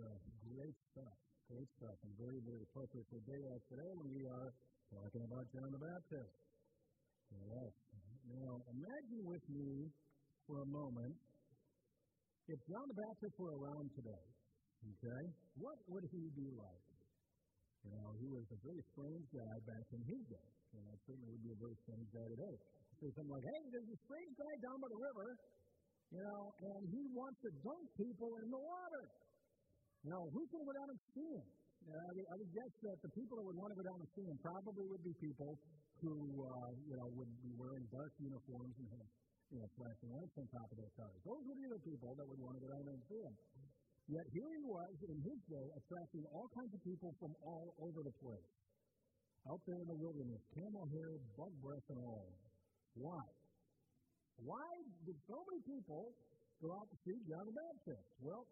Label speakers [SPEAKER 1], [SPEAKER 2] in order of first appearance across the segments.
[SPEAKER 1] uh, great stuff. Great stuff, and very, very appropriate for a day like today when we are talking about John the Baptist. Yes. Now, imagine with me for a moment if John the Baptist were around today. Okay, what would he be like? You know, he was a very strange guy back in his day. And I certainly would be a very strange guy today. Say something like, hey, there's a strange guy down by the river, you know, and he wants to dunk people in the water. Now, going to go down and see him? Know, I, would, I would guess that the people that would want to go down and see him probably would be people who, uh, you know, would be wearing dark uniforms and have, you know, flashing lights on top of their cars. Those would be the people that would want to go down and see him. Yet here he was in his day attracting all kinds of people from all over the place. Out there in the wilderness, camel hair, bug breath, and all. Why? Why did so many people go out to see John the Baptist? Well,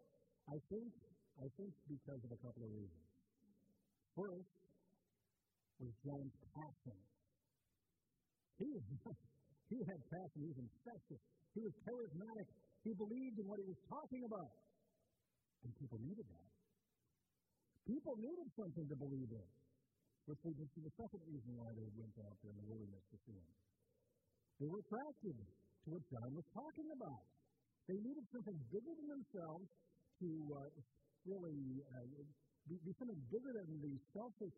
[SPEAKER 1] I think I think because of a couple of reasons. First was John's passion. He, he had passion. He was infectious. He was charismatic. He believed in what he was talking about. And people needed that. People needed something to believe in. Which leads us to the second reason why they went out there in the wilderness to see him. They were attracted to what John was talking about. They needed something bigger than themselves to uh, really uh, be, something bigger than the selfish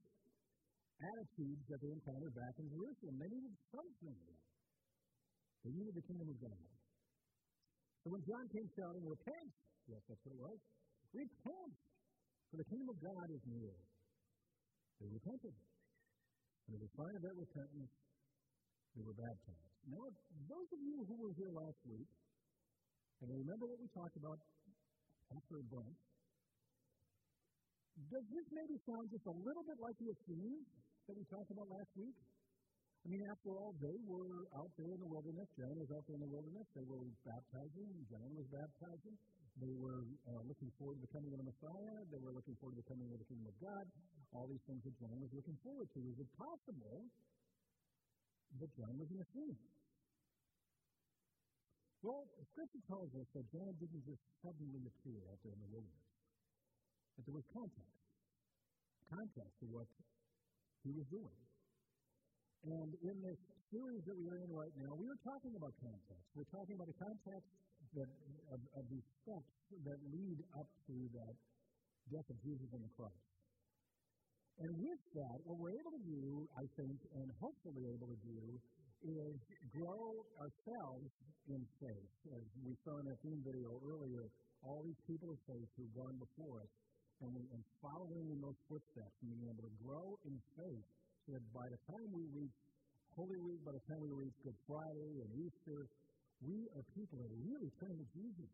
[SPEAKER 1] attitudes that they encountered back in Jerusalem. They needed something. They needed the kingdom of God. So when John came shouting, Repent! Yes, that's what it was. Repent! For the kingdom of God is near. They repented. And as a sign of that repentance, they were baptized. Now, those of you who were here last week, and remember what we talked about after a bunch, does this maybe sound just a little bit like the Essenes that we talked about last week? I mean, after all, they were out there in the wilderness. John was out there in the wilderness. They were baptizing. John was baptizing. They were uh, looking forward to the coming of the Messiah. They were looking forward to the coming of the kingdom of God. All these things that John was looking forward to. Is it possible that John was an Essene? Well, Scripture tells us that John didn't just suddenly appear out there in the wilderness. That there was context. Context to what he was doing. And in this series that we are in right now, we are talking about context. We're talking about the context that, of, of these steps that lead up to that death of Jesus on the cross. And with that, what we're able to do, I think, and hopefully able to do, is grow ourselves in faith. As we saw in that theme video earlier, all these people of faith who've gone before us, and, and following in those footsteps, and being able to grow in faith so that by the time we reach Holy Week, by the time we reach Good Friday and Easter, we are people that are really turning to Jesus.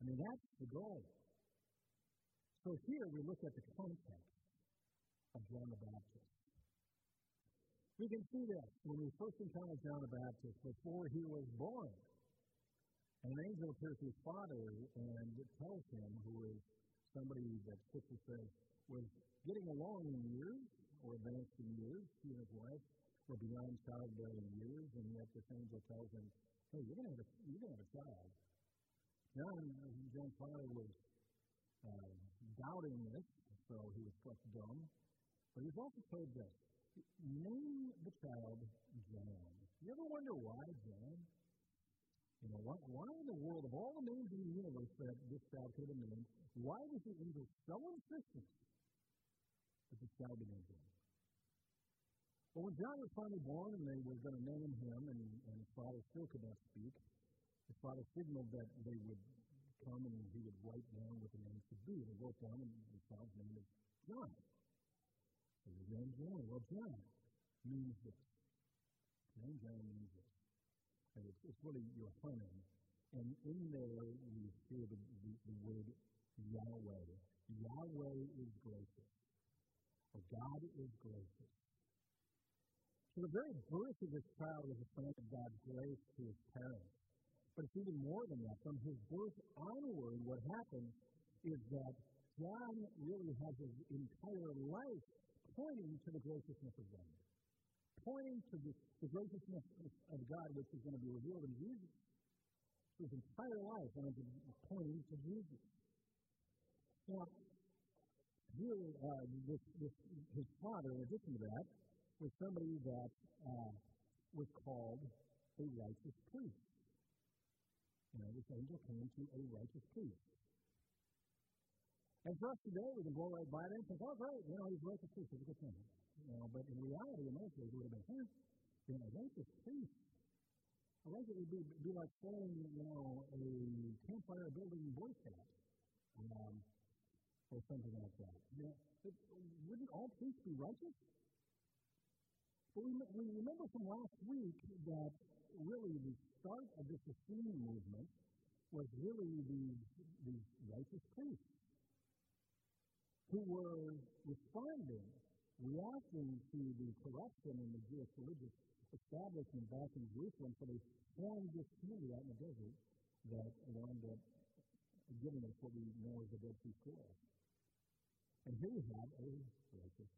[SPEAKER 1] I mean, that's the goal. So here we look at the context of John the Baptist. We can see this when we first encounter John the Baptist before he was born. An angel appears to his father and tells him, who is somebody that Scripture says was getting along in years, or advanced in years, he and his wife were beyond childbearing years, and yet this angel tells him, hey, you're to have a, you're to have a child. John, John's father was uh, doubting this, so he was struck dumb. But he's also told this, name the child John. You ever wonder why John? You know, why, why in the world, of all the names in the universe that this child could have named, why was the angel so insistent that this child be named John? Well, when John was finally born and they were going to name him, and, and his father still could not speak, his father signaled that they would come and he would write down what the name should be. They wrote down, and the child's name is John. So his name John. Well, John means this. His name John means. And it's, it's really your home. And in there we hear the, the, the word Yahweh. Yahweh is gracious. Or God is gracious. So the very birth of this child is a sign of God's grace to his parents. But it's even more than that. From his birth onward, what happens is that John really has his entire life pointing to the graciousness of God, pointing to the, the graciousness of God, which is going to be revealed in Jesus. His entire life wanted to pointing to Jesus. Now, here, uh, this, this, his father, in addition to that, was somebody that uh, was called a righteous priest. You know, this angel came to a righteous priest. And for us today, we can blow right by that and think, oh, great, you know, he's righteous priest, it's a good thing. You but in reality, in those days, it would have been, huh, you know, righteous priest. A righteous would be, be like saying, you know, a campfire building boy scout. Um, or something like that. You know, it, wouldn't all priests be righteous? But we, we remember from last week that really the start of this Essene movement was really these, these righteous priests who were responding, reacting to the corruption in the Jewish religious establishment back in Jerusalem. So they formed this community out in the desert that wound up giving us what we know as the Dead Sea Scrolls. And here we have a righteous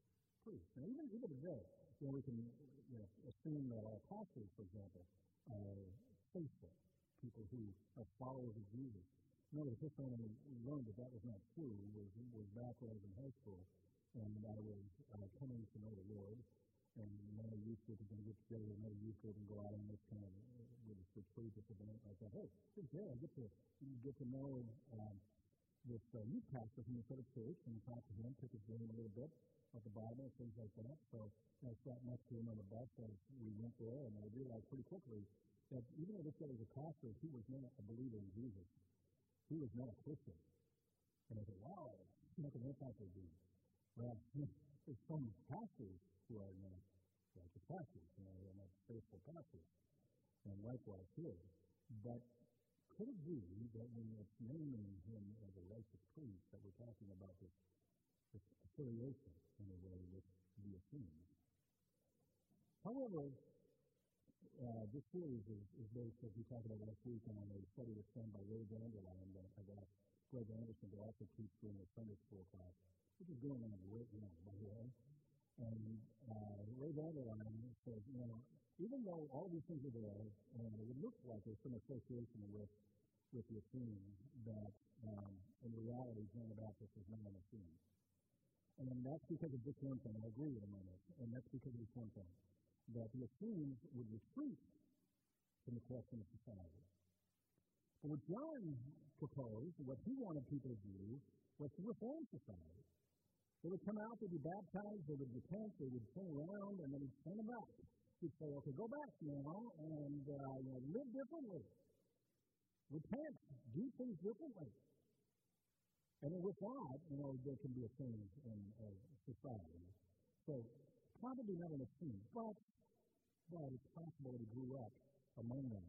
[SPEAKER 1] priest. Now, even, even today, you know, we can you know, assume that our pastors, for example, are faithful, people who are followers of Jesus. No, the first time I learned that that was not true was, was back when I was in high school, and I was uh, coming to know the Lord, and another youth group was going to get together, another youth group and go out on this kind of uh, retreat, this event. I thought, hey, this is great. I get to get to know um, this uh, youth pastor from the Southern Church and talk to him, pick his brain a little bit about the Bible and things like that. So I sat next to him on the bus as we went there, and I realized pretty quickly that even though this guy was a pastor, he was not a believer in Jesus. He was not a Christian. And I said, wow, what can that pastor do? Well, there's some pastors who are not righteous pastors, you know, they're not faithful pastors. And likewise here. But could it be that when it's naming him as a righteous priest, that we're talking about this, this affiliation in a way with the Essenes? However, uh, this series is, is based, as we talked about last week, on a study that's done by Ray Vander Laan I've Greg Anderson to also teach during the Sunday school class, which is going on right now, by the way. And uh, Ray Vander Laan says, you know, even though all these things are there, and it looks like there's some association with, with the Essenes, that um, in reality, John the Baptist is not an Essene. And that's because of this one thing. I agree with him on this. And that's because of this one thing. That the Essenes would retreat from the question of society. But what John proposed, what he wanted people to do, was to reform society. They would come out, they'd be baptized, they would repent, they would turn around, and then he'd send them back he'd say, okay, go back now and uh, you know, live differently. Repent. Do things differently. And with that, you know, there can be a change in uh, society. So, probably not an Essene, but, but it's possible that he grew up among them.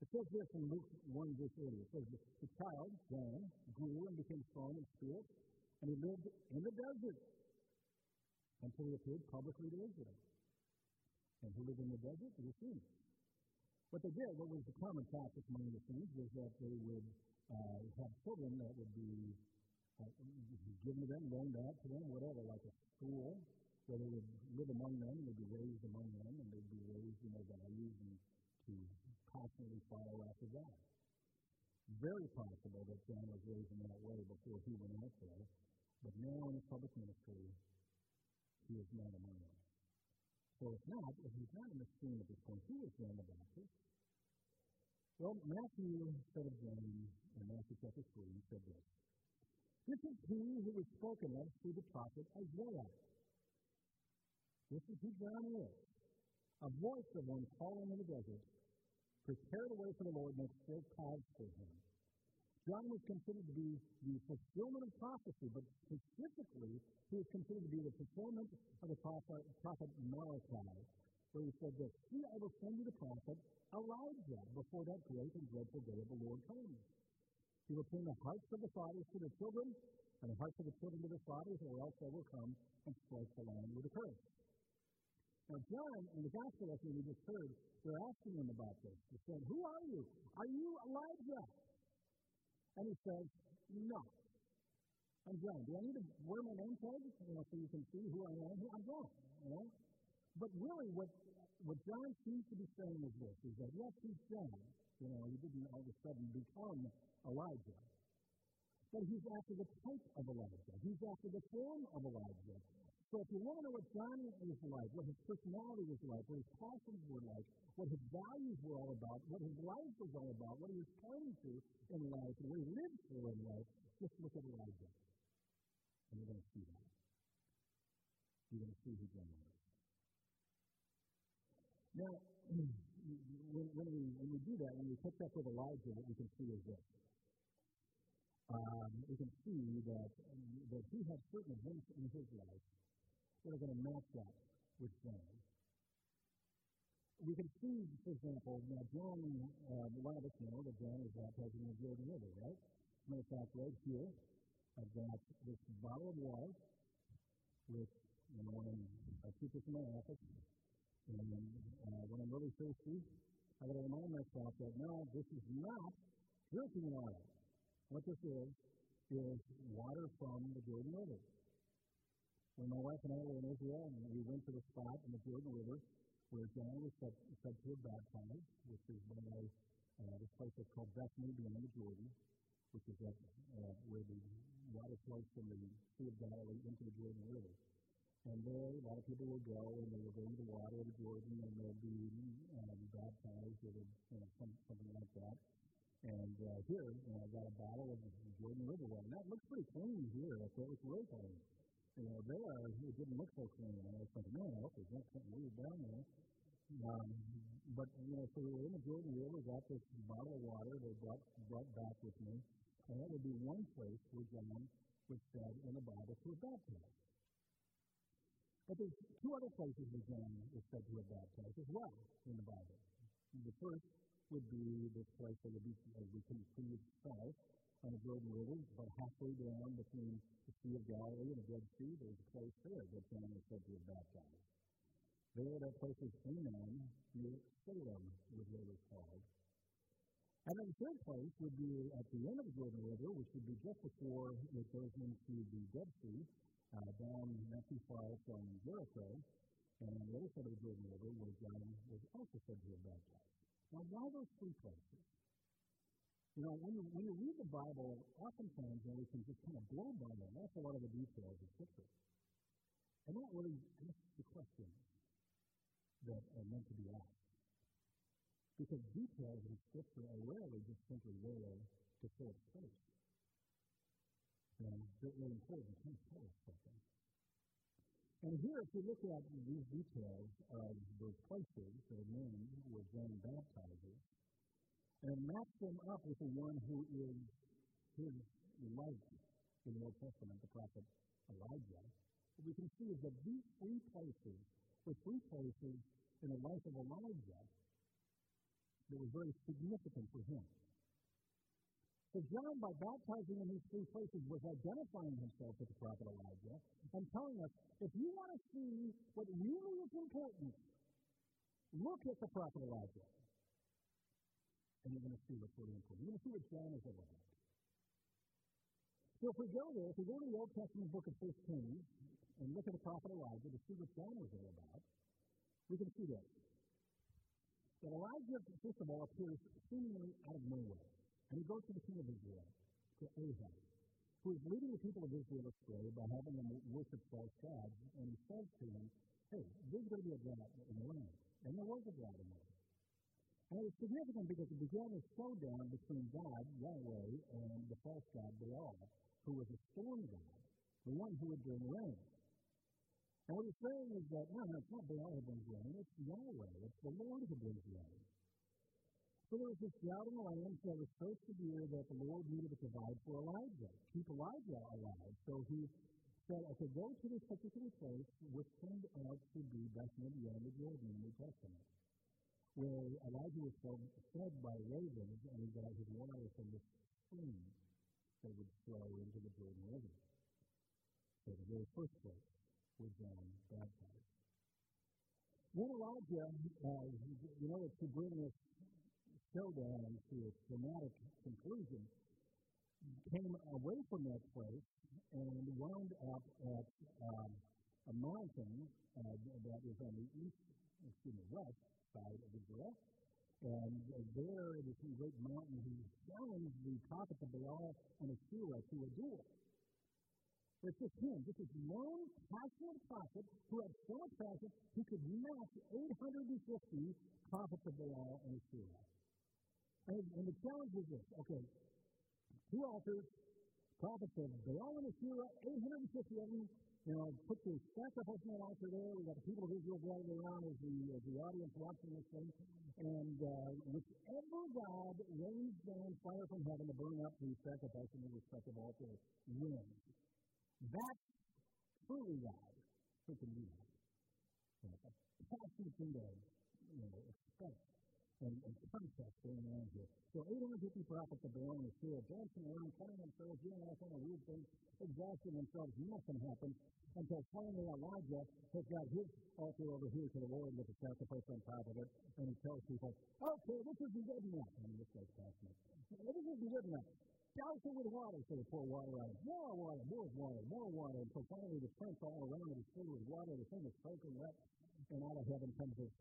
[SPEAKER 1] It says this in Luke 1 verse 80. It says, The child, John, grew and became strong in spirit, and he lived in the desert until he appeared publicly to Israel and who lived in the desert, the Essenes. What they did, what was the common practice among the Essenes, was that they would uh, have children that would be uh, given to them, loaned out to them, whatever, like a school, where they would live among them, they'd be raised among them, and they'd be raised in their values and to constantly follow after God. Very possible that John was raised in that way before he went out there, but now in public ministry, he is not among them. So if not, if he's not in the scene at this point, who is John the Baptist? Well, Matthew said of John in Matthew chapter 3, he said this. This is he who was spoken of through the prophet Isaiah. This is who John is. A voice of one calling in the desert, prepare the way for the Lord, make straight paths for him. John was considered to be the fulfillment of prophecy, but specifically, he was considered to be the fulfillment of the prophet, prophet Malachi, where he said that he will send you the prophet Elijah before that great and dreadful day of the Lord comes. He will turn the hearts of the fathers to the children, and the hearts of the children to the fathers, or else they will come and strike the land with a curse. Now, John, in the gospel lesson we just heard, they're asking him about this. They said, Who are you? Are you Elijah? And he says, No. I'm John. Do I need to wear my name tag you know, so you can see who I am? I'm John. You know? But really, what, what John seems to be saying is this, is that yes, he's John. You know, he didn't all of a sudden become Elijah. but he's after the type of Elijah. He's after the form of Elijah. So if you want to know what John is like, what his personality was like, what his passions were like, what his values were all about, what his life was all about, what he was pointing to in life, and what he lived for in life, just look at Elijah. And you're going to see that. You're going to see who John is. Now, when, when, we, when we do that, when we pick up with Elijah, what we can see is this. Um, we can see that, that he had certain events in his life that are going to match up with John. We can see, for example, now John, a lot of us know that John was baptized in the Jordan River, right? Matter of fact, right here, I've got this bottle of water, which, you know, when I keep this in my office, and uh, when I'm really thirsty, I got to remind myself that no, this is not drinking water. What this is, is water from the Jordan River. When my wife and I were in Israel, and we went to the spot in the Jordan River where John was said, said to have baptized, which is by uh, this place that's called Bethany beyond the Jordan, which is at, uh, where the water flows from the Sea of Galilee into the Jordan River. And there, a lot of people will go and they will go into the water of the Jordan and they'll be um, baptized or you know, some, something like that. And uh, here, you know, I've got a bottle of the Jordan River water. And that looks pretty clean here. That's what it's really clean. You know, there, it didn't look so clean. And I was thinking, man, I hope there's not something weird down there. Um, but, you know, so we were in the Jordan River, got this bottle of water they brought, brought back with me. And that would be one place where John was said in the Bible to have baptized. But there's two other places where John is said to have baptized as well in the Bible. The first would be this place that would be, as we continue south on the Jordan River, about halfway down between the Sea of Galilee and the Dead Sea, there's a place there that John is said to have baptized. There, that place is Aenon, near Salem, was what it was called. And then the third place would be at the end of the Jordan River, which would be just before it goes into the Dead Sea, uh, down not too far from Jericho, and the other side of the Jordan River, where John was also said to have baptized. Now, why those three places? You know, when you, when you read the Bible, oftentimes we can just kind of blow by an awful lot of the details of Scripture. And that really asks the questions that are meant to be asked. Because details in Scripture are rarely just simply there to fill space and they're really important. Can tell us something? And here, if you look at these details of those places that are named where John baptizes, and match them up with the one who is his light in the Old Testament, the prophet Elijah, what we can see is that these three places were three places in the life of Elijah that were very significant for him. So John, by baptizing in these three places, was identifying himself with the prophet Elijah and telling us, if you want to see what really is important, look at the prophet Elijah. And you're going to see what's really important. You're going to see what John is about. So if we go there, if we go to the Old Testament book of 1 Kings and look at the prophet Elijah to see what John was all about, we can see this. That Elijah, first of all, appears seemingly out of nowhere. And he goes to the king of Israel, to Ahab, who is leading the people of Israel astray by having them worship false gods. And he says to him, Hey, there's going to be a drought in the land. And there was a drought in the land. And it was significant because it began a showdown between God, Yahweh, and the false god Baal, who was a storm god, the one who would bring rain. And what he's saying is that, no, no, it's not Baal who brings rain, it's Yahweh, it's the Lord who brings rain. So there was this drought in the land that was so severe that the Lord needed to provide for Elijah, keep Elijah alive. So he said, okay, go to this particular place, which turned out to be beyond the Jordan in the New Testament, where Elijah was fed by ravens and he got his water from the stream that would flow into the Jordan River. So the very first place was John baptized. Then Elijah, uh, you know, to bring this showdown to its dramatic conclusion, came away from that place and wound up at um, a mountain uh, that is on the east, excuse me, west side of Israel. And uh, there, this great mountain, he challenged the prophets of Baal and Asherah to a duel. It's just him, this one passionate prophet who had so much passion he could match 850 prophets of Baal and Asherah. And, and the challenge was this okay, two altars, prophets of Baal and Asherah, 850 of them, you know, put the sacrifice on the altar there. We got the people of Israel gathered around as the, as the audience watching this thing. And uh, whichever God rains down fire from heaven to burn up the sacrifice in the respective altar wins. That's truly God who can do that. Passionate thing to you know, expect and, and context going on here. So 850 prophets of Baal and Asherah dancing around, cutting themselves, doing all kind of weird things, exhausting themselves. Nothing happens until finally Elijah has got his altar over here to the Lord with a sacrifice on top of it, and he tells people, okay, this isn't good enough. I mean, this guy's passionate. This isn't good enough. Douse it with water, so they pour water out. More water, more water, more water, until finally the trench all around it is filled with water. The thing is soaking wet and out of heaven comes this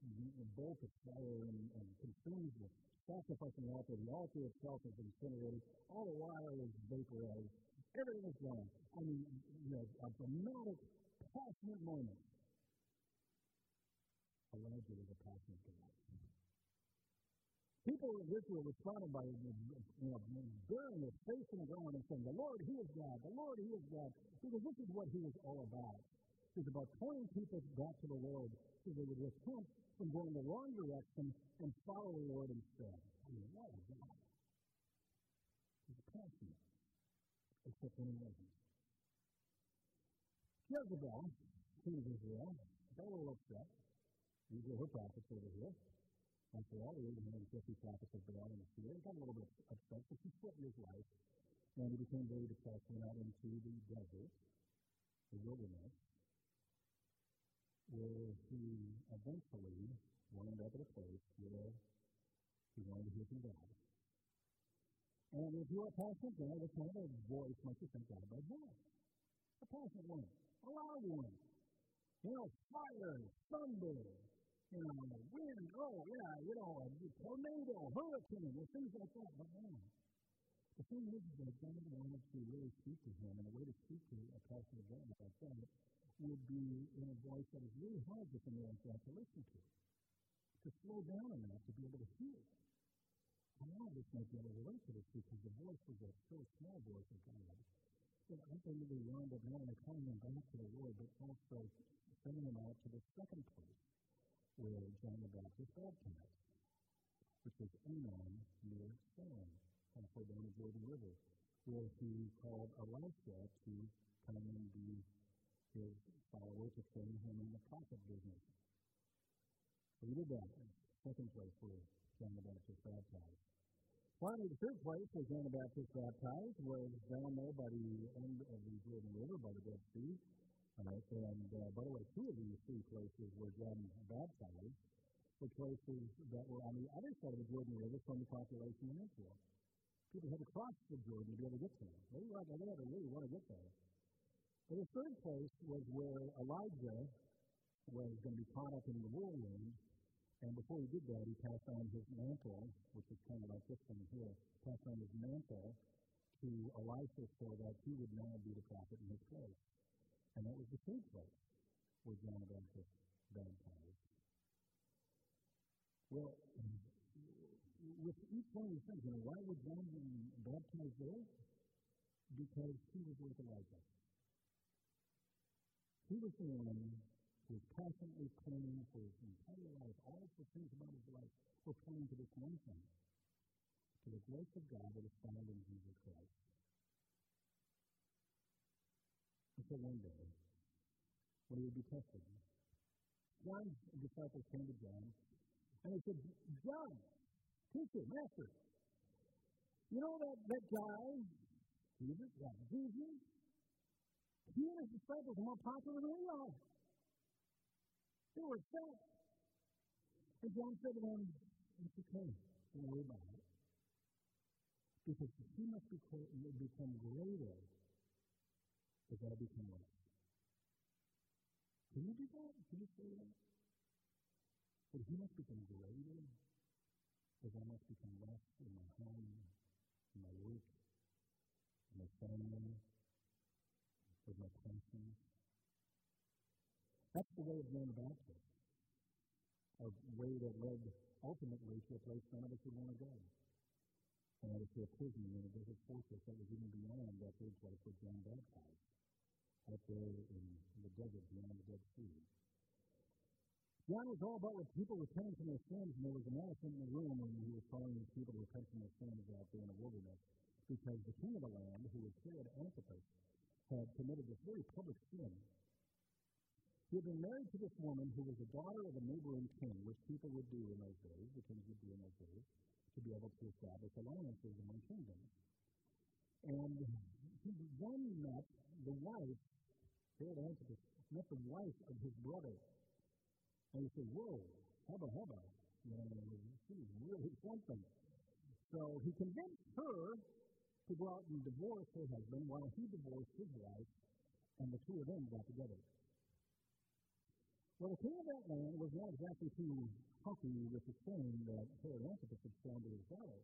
[SPEAKER 1] bolt of fire and, and consumes the sacrifice on the altar. The altar itself is incinerated. All the water is vaporized. Everything is gone. I mean, you know, a dramatic, passionate moment. Elijah was a passionate guy. People in Israel responded by you know, burying their face in the ground and saying, The Lord, He is God. The Lord, He is God. Because this is what He was all about. It's about pointing people back to the Lord so they would repent from going the wrong direction and follow the Lord instead. I mean, what a God. He's passionate, he wasn't. Jezebel, king of Israel, a little upset. These are her prophets over here. After all, the 850 prophets of Baal and Asherah got a little bit upset, but he split his life, and he became very depressed and out into the desert, the wilderness, where he eventually wound up at a place where he wanted to hear from God. And if you're a passionate guy, what kind of voice might you think God might have? A passionate one, a loud one. You know, fire, thunder, you know, wind, oh, yeah, you know, a tornado, hurricane, or things like that. But man, the thing is that God wanted to really speak to him, and a way to speak to a passionate guy like that would be in a voice that is really hard for someone like that to listen to, to slow down enough to be able to hear. A lot of us might be able to relate to this because the voice was a so small voice of God. So I we wound up not only calling them back to the Lord, but also sending them out to the second place where John the Baptist baptized, which was Aenon near Salem, halfway down the Jordan River, where he called Elisha to come and be his followers to train him in the prophet business. So he did that. Second place where John the Baptist baptized. Finally, the third place where John the Baptist baptized was down there by the end of the Jordan River, by the Dead Sea. Right, and uh, by the way, two of these three places where John baptized were places that were on the other side of the Jordan River from the population in Israel. People had to cross the Jordan to be able to get there. They, were, they had to really want to get there. But the third place was where Elijah was going to be caught up in the whirlwind, and before he did that, he passed on his mantle, which is kind of like this thing here, passed on his mantle to Elisha so that he would now be the prophet in his place. And that was the third place where John the Baptist baptized. Well, with each one of these things, you know, why would John baptize there? Because he was with Elijah. He was the one who was passionately clinging for his entire life. All of the things about his life were pointing to this one thing to the grace of God that is found in Jesus Christ. Until one day, when he would be tested, John's disciples came to John and they said, John, teacher, master, you know that, that guy, Jesus, yeah, Jesus, he and his disciples are more popular than we are. They were upset. And John said to them, It's okay. Don't worry about it. Because he must become greater as I become less. Can you do that? Can you say that? But he must become greater as I must become less in my home, in my work, in my family, with my passions. That's the way of John the Baptist, a way that led ultimately to a place none of us would want to go. And that is to a prison in a desert fortress that was even beyond that third place where John baptized, out there in the desert beyond the Dead Sea. John was all about what people repenting from their sins, and there was an elephant in the room when he was calling these people to repent from their sins out there in the wilderness, because the king of the land, who was Herod Antipas, had committed this very public sin. He had been married to this woman who was the daughter of a neighboring king, which people would do in those days, the kings would do in those days, to be able to establish alliances among kingdoms. And he then met the wife, Herod Antipas, met the wife of his brother. And he said, Whoa, hubba hubba. You know, she's really something. So he convinced her to go out and divorce her husband while he divorced his wife, and the two of them got together. Well, the king of that land was not exactly too happy with the thing that Herod Antipas had shown to his daughter.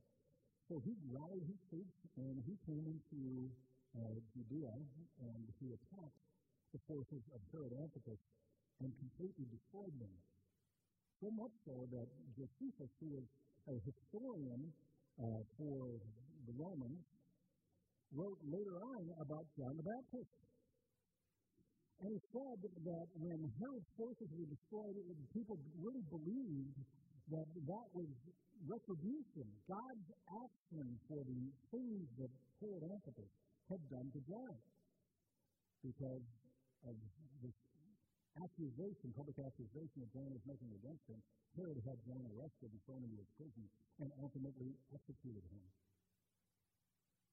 [SPEAKER 1] So he rallied his troops and he came into uh, Judea and he attacked the forces of Herod Antipas and completely destroyed them. So much so that Josephus, who was a historian uh, for the Romans, wrote later on about John the Baptist. And he said that when Herod's forces were destroyed, people really believed that that was retribution, God's action for the things that Herod Antipas had done to John. Because of this accusation, public accusation that John was making against him, Herod had John arrested and thrown into prison and ultimately executed him.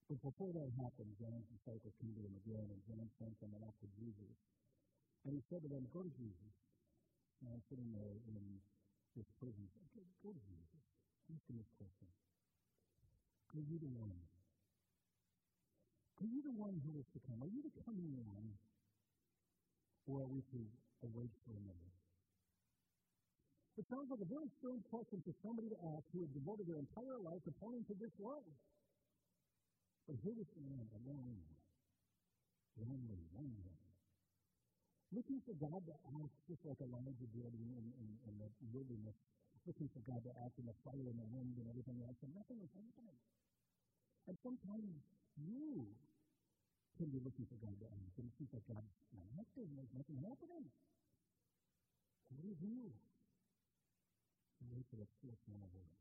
[SPEAKER 1] But before that happened, John's disciples came to him again, and John sent them off to Jesus. And he said to them, Go to Jesus. And I'm sitting there in this prison. Go, to Jesus. Ask him this question. Are you the one? Are you the one who is to come? Are you the coming one? Or are we to await for another? It sounds like a very strange question for somebody to ask who has devoted their entire life to pointing to this world. But here was the man alone, lonely, lonely, looking for God to act just like Elijah did in, in, in, in the wilderness, looking for God to act in the fire and the wind and everything else, and nothing was happening. And sometimes you can be looking for God to act, and it seems like God's not acting, there's nothing happening. What do you do? You wait for the still small voice.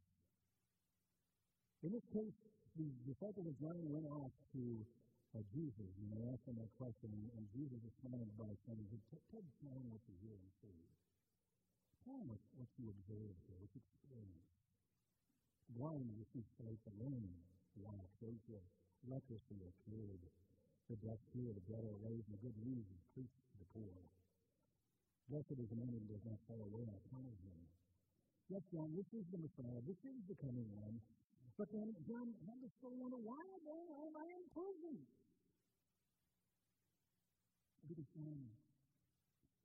[SPEAKER 1] In this case, the disciples of John went off to uh, Jesus and they asked him that question, and, and Jesus responded by saying, Tell John what you hear and see. Tell him what, you observe here, what you experience. Blind receive sight, the lame walk, those who have leprosy are cured, the deaf hear, the dead are raised, and good news is preached to the poor. Blessed is the man who does not fall away on account of him. Yes, John, this is the Messiah, this is the coming one. But then John had to still wonder, why am I in prison? Because John,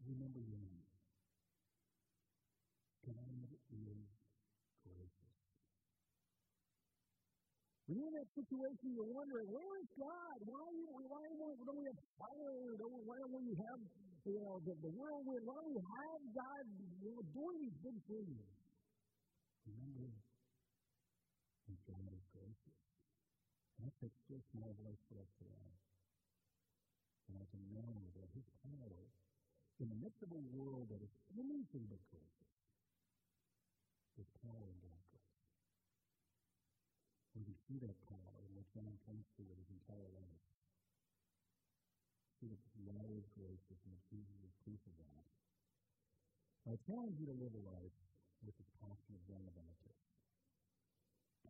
[SPEAKER 1] remember your name. God is gracious. When you're in that situation, you're wondering, where is God? Why, why don't we have fire? Why don't we have you know, the, the world? Why don't we have God you know, doing these big things? Remember God is gracious. And that takes still small voice for us today. And I can know that His power, in the midst of a world that is anything but gracious, is power in God's grace. We see that power in what John points to with his entire life. See that God is gracious and that Jesus is proof of that. I challenge you to live a life with the passion of John the Baptist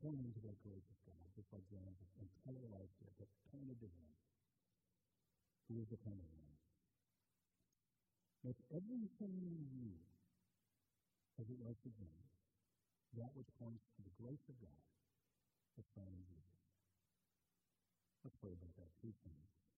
[SPEAKER 1] pointing to that gracious God, just like John's entire life did, but pointed to him, who is the coming one. Make everything in you, as it was to John, that which points to the grace of God that's found in Jesus. Let's pray about that. Please.